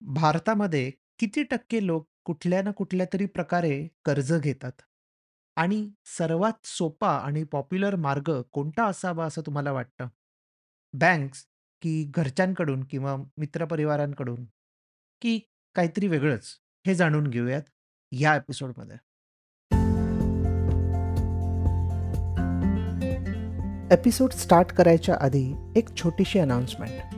भारतामध्ये किती टक्के लोक कुठल्या ना कुठल्या तरी प्रकारे कर्ज घेतात? आणि सर्वात सोपा आणि पॉप्युलर मार्ग कोणता असावा असं तुम्हाला वाटतं? बँक्स की घरच्यांकडून किंवा मित्रपरिवारांकडून की काहीतरी वेगळंच? हे जाणून घेऊयात या एपिसोडमध्ये. एपिसोड स्टार्ट करायच्या आधी एक छोटीशी अनाउन्समेंट.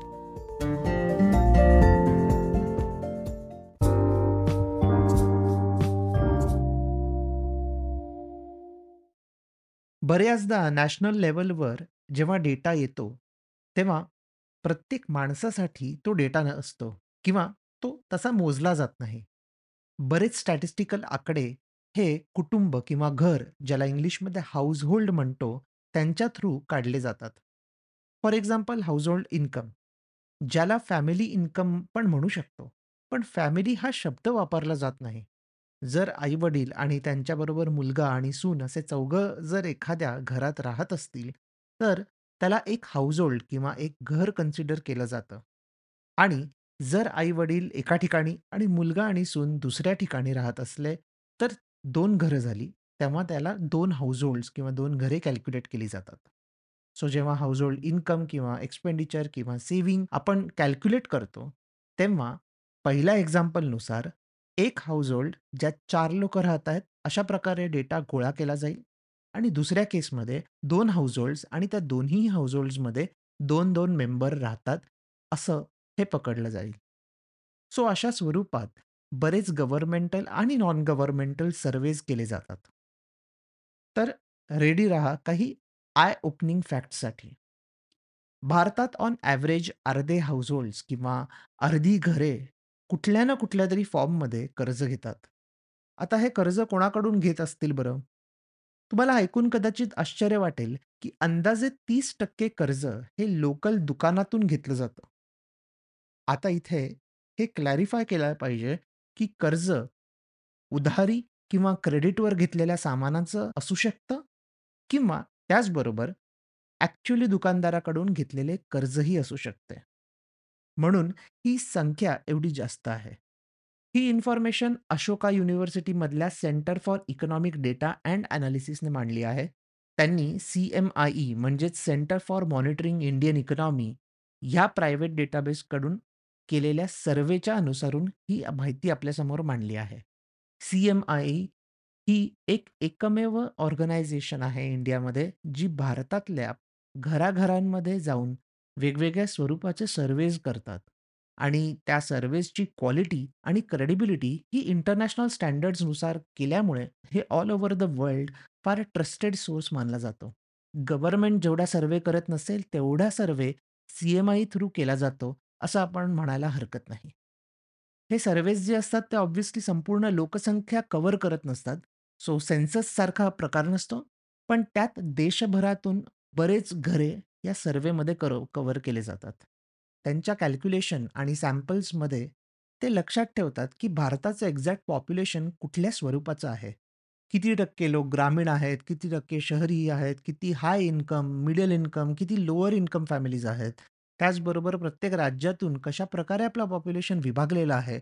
बऱ्याचदा नॅशनल लेव्हलवर जेव्हा डेटा येतो, तेव्हा प्रत्येक माणसासाठी तो डेटा नसतो किंवा तो तसा मोजला जात नाही. बरेच स्टॅटिस्टिकल आकडे हे कुटुंब किंवा घर ज्याला इंग्लिशमध्ये हाऊसहोल्ड म्हणतो, त्यांच्या थ्रू काढले जातात. फॉर एक्झाम्पल हाऊसहोल्ड इन्कम ज्याला फॅमिली इन्कम पण म्हणू शकतो. पण फॅमिली हा शब्द वापरला जात नाही. जर आई-वडील आणि त्यांच्याबरोबर मुलगा आणि सून असे चौघं जर एखाद्या घरात राहत असतील, तर त्याला एक हाउसहोल्ड किंवा एक घर कन्सिडर केलं जातं. आणि जर आई-वडील एका ठिकाणी आणि मुलगा आणि सून दुसऱ्या ठिकाणी राहत असले, तर दोन घरं झाली. तेव्हा त्याला दोन हाउसहोल्ड्स किंवा दोन घरे कॅल्क्युलेट केली जातात. सो जेव्हा हाउसहोल्ड इन्कम किंवा एक्सपेंडिचर किंवा सेव्हिंग आपण कॅल्क्युलेट करतो, तेव्हा पहिल्या एक्झाम्पलनुसार एक हाऊसहोल्ड ज्यात चार लोक राहत आहेत, अशा प्रकारे डेटा गोळा केला जाईल आणि दुसऱ्या केसमध्ये दोन हाऊसहोल्ड्स आणि त्या दोन्ही हाऊसहोल्ड्समध्ये दोन दोन मेंबर राहतात, असं हे पकडलं जाईल. सो अशा स्वरूपात बरेच गव्हर्नमेंटल आणि नॉन गव्हर्नमेंटल सर्वेज केले जातात. तर रेडी राहा काही आय ओपनिंग फॅक्टसाठी भारतात ऑन ॲव्हरेज अर्धे हाऊसहोल्ड्स किंवा अर्धी घरे कुठल्या ना कुठल्या तरी फॉर्ममध्ये कर्ज घेतात. आता हे कर्ज कोणाकडून घेत असतील बरं? तुम्हाला ऐकून कदाचित आश्चर्य वाटेल, की अंदाजे 30% कर्ज हे लोकल दुकानातून घेतलं जातं. आता इथे हे क्लॅरिफाय केलं पाहिजे, की कर्ज उधारी किंवा क्रेडिटवर घेतलेल्या सामानाचं असू शकतं किंवा त्याचबरोबर ॲक्चुअली दुकानदाराकडून घेतलेले कर्जही असू शकते. म्हणून ही संख्या एवढी जास्त आहे. ही information Ashoka युनिव्हर्सिटीमधल्या centre for economic data and अनालिसिसने मांडली आहे. त्यांनी सी-एम-आय-ई म्हणजेच centre for monitoring Indian economy ह्या प्रायव्हेट डेटाबेसकडून केलेल्या सर्वेच्या अनुसारून ही माहिती आपल्यासमोर मांडली आहे. सी-एम-आय-ई ही एक एकमेव ऑर्गनायझेशन आहे इंडियामध्ये, जी भारतातल्या घराघरांमध्ये जाऊन वेगवेगळ्या स्वरूपाचे सर्वेज करतात आणि त्या सर्वेजची क्वालिटी आणि क्रेडिबिलिटी ही इंटरनॅशनल स्टँडर्ड्सनुसार केल्यामुळे हे ऑल ओव्हर द वर्ल्ड फार ट्रस्टेड सोर्स मानला जातो. गव्हर्नमेंट जेवढा सर्वे करत नसेल, तेवढा सर्वे सी-एम-आय थ्रू केला जातो, असं आपण म्हणायला हरकत नाही. हे सर्वेज जे असतात ते ऑब्व्हियसली संपूर्ण लोकसंख्या कव्हर करत नसतात. सो सेन्सससारखा प्रकार नसतो. पण त्यात देशभरातून बरेच घरे या सर्वेमध्ये करो कव्हर केले जातात. त्यांच्या कॅल्क्युलेशन आणि सॅम्पल्समध्ये ते लक्षात ठेवतात, की भारताचं एक्झॅक्ट पॉप्युलेशन कुठल्या स्वरूपाचं आहे. किती टक्के लोक ग्रामीण आहेत, किती टक्के शहरी आहेत, किती हाय इन्कम, मिडल इन्कम, किती लोअर इन्कम फॅमिलीज आहेत. त्याचबरोबर प्रत्येक राज्यातून कशाप्रकारे आपलं पॉप्युलेशन विभागलेलं आहे,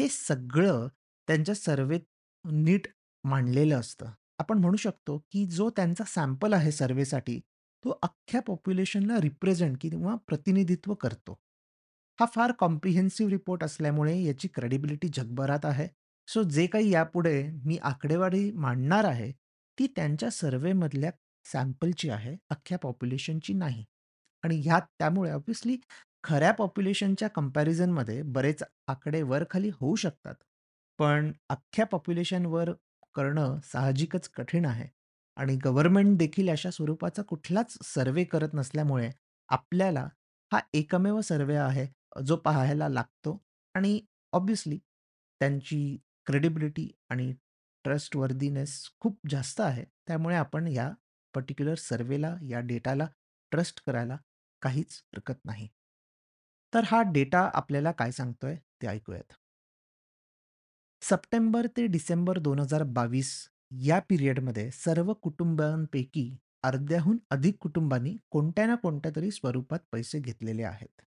हे सगळं त्यांच्या सर्वेत नीट मांडलेलं असतं. आपण म्हणू शकतो, की जो त्यांचा सॅम्पल आहे सर्वेसाठी तो अख्ख्या पॉप्युलेशनला रिप्रेझेंट किंवा प्रतिनिधित्व करतो. हा फार कॉम्प्रिहेन्सिव्ह रिपोर्ट असल्यामुळे याची क्रेडिबिलिटी जगभरात आहे. सो जे काही यापुढे मी आकडेवारी मांडणार आहे, ती त्यांच्या सर्वेमधल्या सॅम्पलची आहे, अख्ख्या पॉप्युलेशनची नाही. आणि ह्यात त्यामुळे ऑब्व्हियसली खऱ्या पॉप्युलेशनच्या कम्पॅरिझनमध्ये बरेच आकडे वर-खाली होऊ शकतात. पण अख्ख्या पॉप्युलेशनवर करणं साहजिकच कठीण आहे आणि गव्हर्नमेंट देखील अशा स्वरूपाचा कुठलाच सर्व्हे करत नसल्यामुळे आपल्याला हा एकमेव सर्व्हे आहे, जो पाहायला लागतो आणि ऑब्व्हियसली त्यांची क्रेडिबिलिटी आणि ट्रस्टवर्थीनेस खूप जास्त आहे. त्यामुळे आपण या पर्टिक्युलर सर्व्हेला, या डेटाला ट्रस्ट करायला काहीच हरकत नाही. तर हा डेटा आपल्याला काय सांगतोय ते ऐकूयात. सप्टेंबर ते डिसेंबर 2022 या पिरियडमध्ये सर्व कुटुंबांपैकी अर्ध्याहून अधिक कुटुंबांनी कोणत्या ना कोणत्यातरी स्वरूपात पैसे घेतलेले आहेत.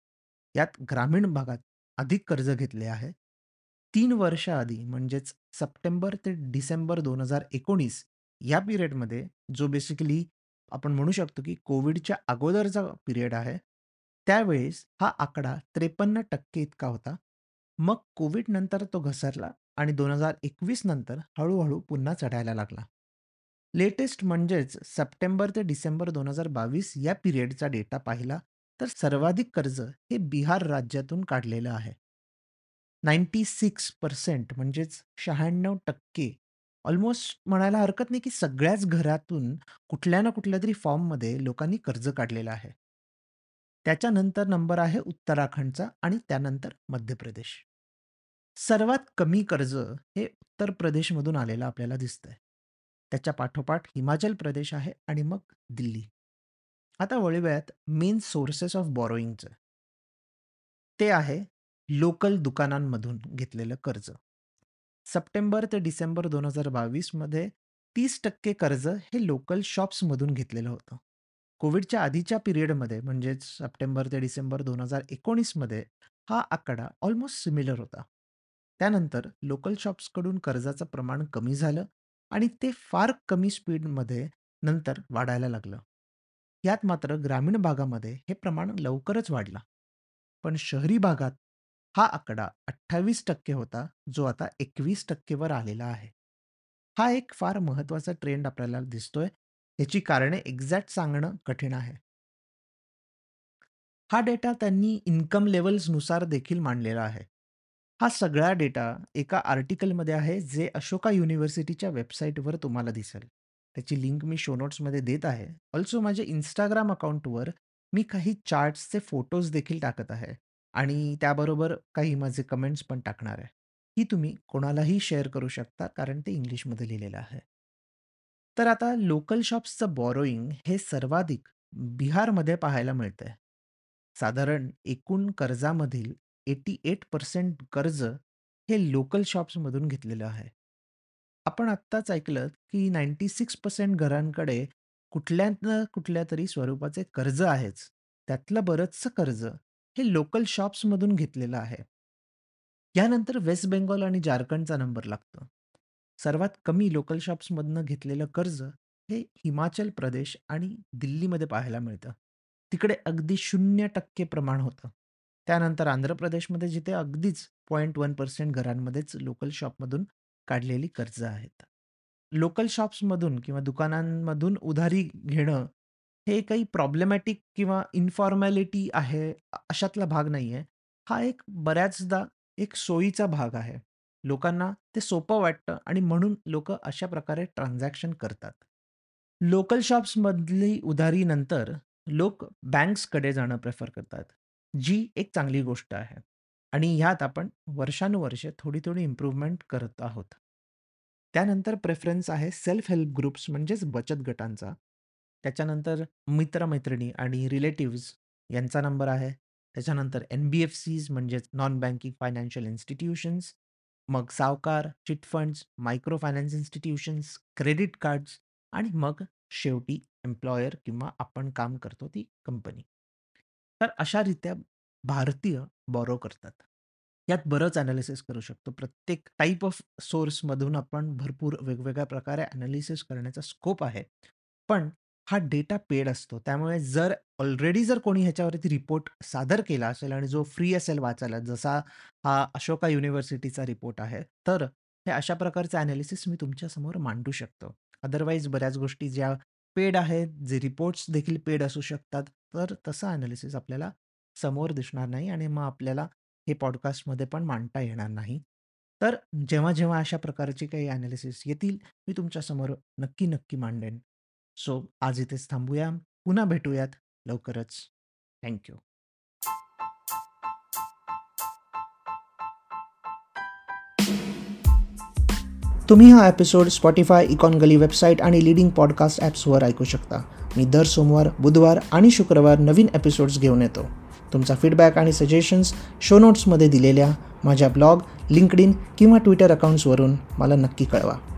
यात ग्रामीण भागात अधिक कर्ज घेतले आहे. 3 वर्ष आधी म्हणजेच सप्टेंबर ते डिसेंबर 2019 या पिरियडमध्ये जो बेसिकली आपण म्हणू शकतो की कोव्हिडच्या अगोदरचा पिरियड आहे. त्यावेळेस हा आकडा 53% इतका होता. मग कोव्हिड नंतर तो घसरला आणि 2021 नंतर हळूहळू पुन्हा चढायला लागला. लेटेस्ट म्हणजेच सप्टेंबर ते डिसेंबर 2022 या पिरियडचा डेटा पाहिला तर सर्वाधिक कर्ज हे बिहार राज्यातून काढलेलं आहे. 96% म्हणजेच 96% ऑलमोस्ट म्हणायला हरकत नाही की सगळ्याच घरातून कुठल्या ना कुठल्यातरी फॉर्ममध्ये लोकांनी कर्ज काढलेलं आहे. त्याच्यानंतर नंबर आहे उत्तराखंडचा आणि त्यानंतर मध्य प्रदेश. सर्वात कमी कर्ज हे उत्तर प्रदेशमधून आलेलं आपल्याला दिसतंय. त्याच्या पाठोपाठ हिमाचल प्रदेश आहे आणि मग दिल्ली. आता वळूयात मेन सोर्सेस ऑफ बॉरोईंगचं ते आहे लोकल दुकानांमधून घेतलेलं कर्ज. सप्टेंबर ते डिसेंबर 2022 मध्ये 30% कर्ज हे लोकल शॉप्समधून घेतलेलं होतं. कोविडच्या आधीच्या पिरियडमध्ये म्हणजेच सप्टेंबर ते डिसेंबर 2019 मध्ये हा आकडा ऑलमोस्ट सिमिलर होता. त्यानंतर लोकल शॉप्सकडून कर्जाचं प्रमाण कमी झालं आणि ते फार कमी स्पीडमध्ये नंतर वाढायला लागलं. यात मात्र ग्रामीण भागामध्ये हे प्रमाण लवकरच वाढला. पण शहरी भागात हा आकडा 28% होता, जो आता 21% वर आलेला आहे. हा एक फार महत्त्वाचा ट्रेंड आपल्याला दिसतोय. याची कारणे एक्झॅक्ट सांगणं कठीण आहे. हा डेटा त्यांनी इन्कम लेव्हल्सनुसार देखील मांडलेला आहे. हा सगळा डेटा एका आर्टिकलमध्ये आहे, जे अशोका युनिव्हर्सिटीच्या वेबसाईटवर तुम्हाला दिसेल. त्याची लिंक मी शो नोट्समध्ये देत आहे. ऑल्सो माझ्या इंस्टाग्राम अकाउंटवर मी काही चार्ट्सचे फोटोज देखील टाकत आहे आणि त्याबरोबर काही माझे कमेंट्स पण टाकणार आहे. ही तुम्ही कोणालाही शेअर करू शकता, कारण ते इंग्लिशमध्ये लिहिलेलं आहे. तर आता लोकल शॉप्सचं बॉरोइंग हे सर्वाधिक बिहारमध्ये पाहायला मिळतंय. साधारण एकूण कर्जामधील 88% कर्ज हे लोकल शॉप्समधून घेतलेलं आहे. आपण आत्ताच ऐकलत की 96% घरांकडे कुठल्या ना कुठल्यातरी स्वरूपाचे कर्ज आहेच. त्यातलं बरचसं कर्ज हे लोकल शॉप्समधून घेतलेलं आहे. यानंतर वेस्ट बेंगॉल आणि झारखंडचा नंबर लागतो. सर्वात कमी लोकल शॉप्समधनं घेतलेलं कर्ज हे हिमाचल प्रदेश आणि दिल्लीमध्ये पाहायला मिळतं. तिकडे अगदी 0% प्रमाण होतं. त्यानंतर आंध्र प्रदेशमध्ये जिथे अगदीच 0.1% घरांमध्येच लोकल शॉपमधून काढलेली कर्ज आहेत. लोकल शॉप्समधून किंवा दुकानांमधून उधारी घेणं हे काही प्रॉब्लेमॅटिक किंवा इन्फॉर्मॅलिटी आहे अशातला भाग नाहीये. हा एक बऱ्याचदा एक सोयीचा भाग आहे. लोकांना ते सोपं वाटतं आणि म्हणून लोक अशा प्रकारे ट्रान्झॅक्शन करतात. लोकल शॉप्समधली उधारी नंतर लोक बँक्सकडे जाणं प्रेफर करतात, जी एक चांगली गोष्ट आहे आणि ह्यात आपण वर्षानुवर्षे थोडी-थोडी इम्प्रूव्हमेंट करत आहोत. त्यानंतर प्रेफरन्स आहे सेल्फ हेल्प ग्रुप्स म्हणजेच बचत गटांचा. त्याच्यानंतर मित्रमैत्रिणी आणि रिलेटिव्ज यांचा नंबर आहे. त्याच्यानंतर एन-बी-एफ-सीज म्हणजेच नॉन बँकिंग फायनान्शियल इन्स्टिट्यूशन्स, मग सावकार, chit funds micro finance institutions, credit cards आणि मग शेवटी एम्प्लॉयर किंवा आपण काम करतो ती कंपनी. तर अशारित्या भारतीय बॉरो करतात. यात बरंच ॲनालिसिस करू शकतो. प्रत्येक टाईप ऑफ सोर्समधून आपण भरपूर वेगवेगळ्या प्रकारे ॲनालिसिस करण्याचा स्कोप आहे. पण हा डेटा पेड असतो. त्यामुळे जर ऑलरेडी जर कोणी ह्याच्यावरती रिपोर्ट सादर केला असेल आणि जो फ्री असेल वाचायला, जसा हा अशोका युनिव्हर्सिटीचा रिपोर्ट आहे, तर हे अशा प्रकारचं ॲनालिसिस मी तुमच्यासमोर मांडू शकतो. अदरवाईज बऱ्याच गोष्टी ज्या पेड आहेत, जे रिपोर्ट्स देखील पेड असू शकतात. तर तसं ॲनालिसिस आपल्याला समोर दिसणार नाही आणि मग आपल्याला हे पॉडकास्टमध्ये पण मांडता येणार नाही. तर जेव्हा-जेव्हा अशा प्रकारचे काही ॲनालिसिस येतील, मी तुमच्यासमोर नक्की, नक्की मांडेन. सो आज इथेच थांबूया. पुन्हा भेटूयात लवकरच. Thank you. तुम्ही हा episode Spotify, Econ Gali website आणि लीडिंग पॉडकास्ट ॲप्सवर ऐकू शकता. मी दर सोमवार, बुधवार आणि शुक्रवार नवीन एपिसोड्स घेऊन येतो. तुमचा फीडबॅक आणि सजेशन्स शो नोट्समध्ये दिलेल्या माझ्या ब्लॉग, लिंक्डइन किंवा ट्विटर अकाउंट्सवरून मला नक्की कळवा.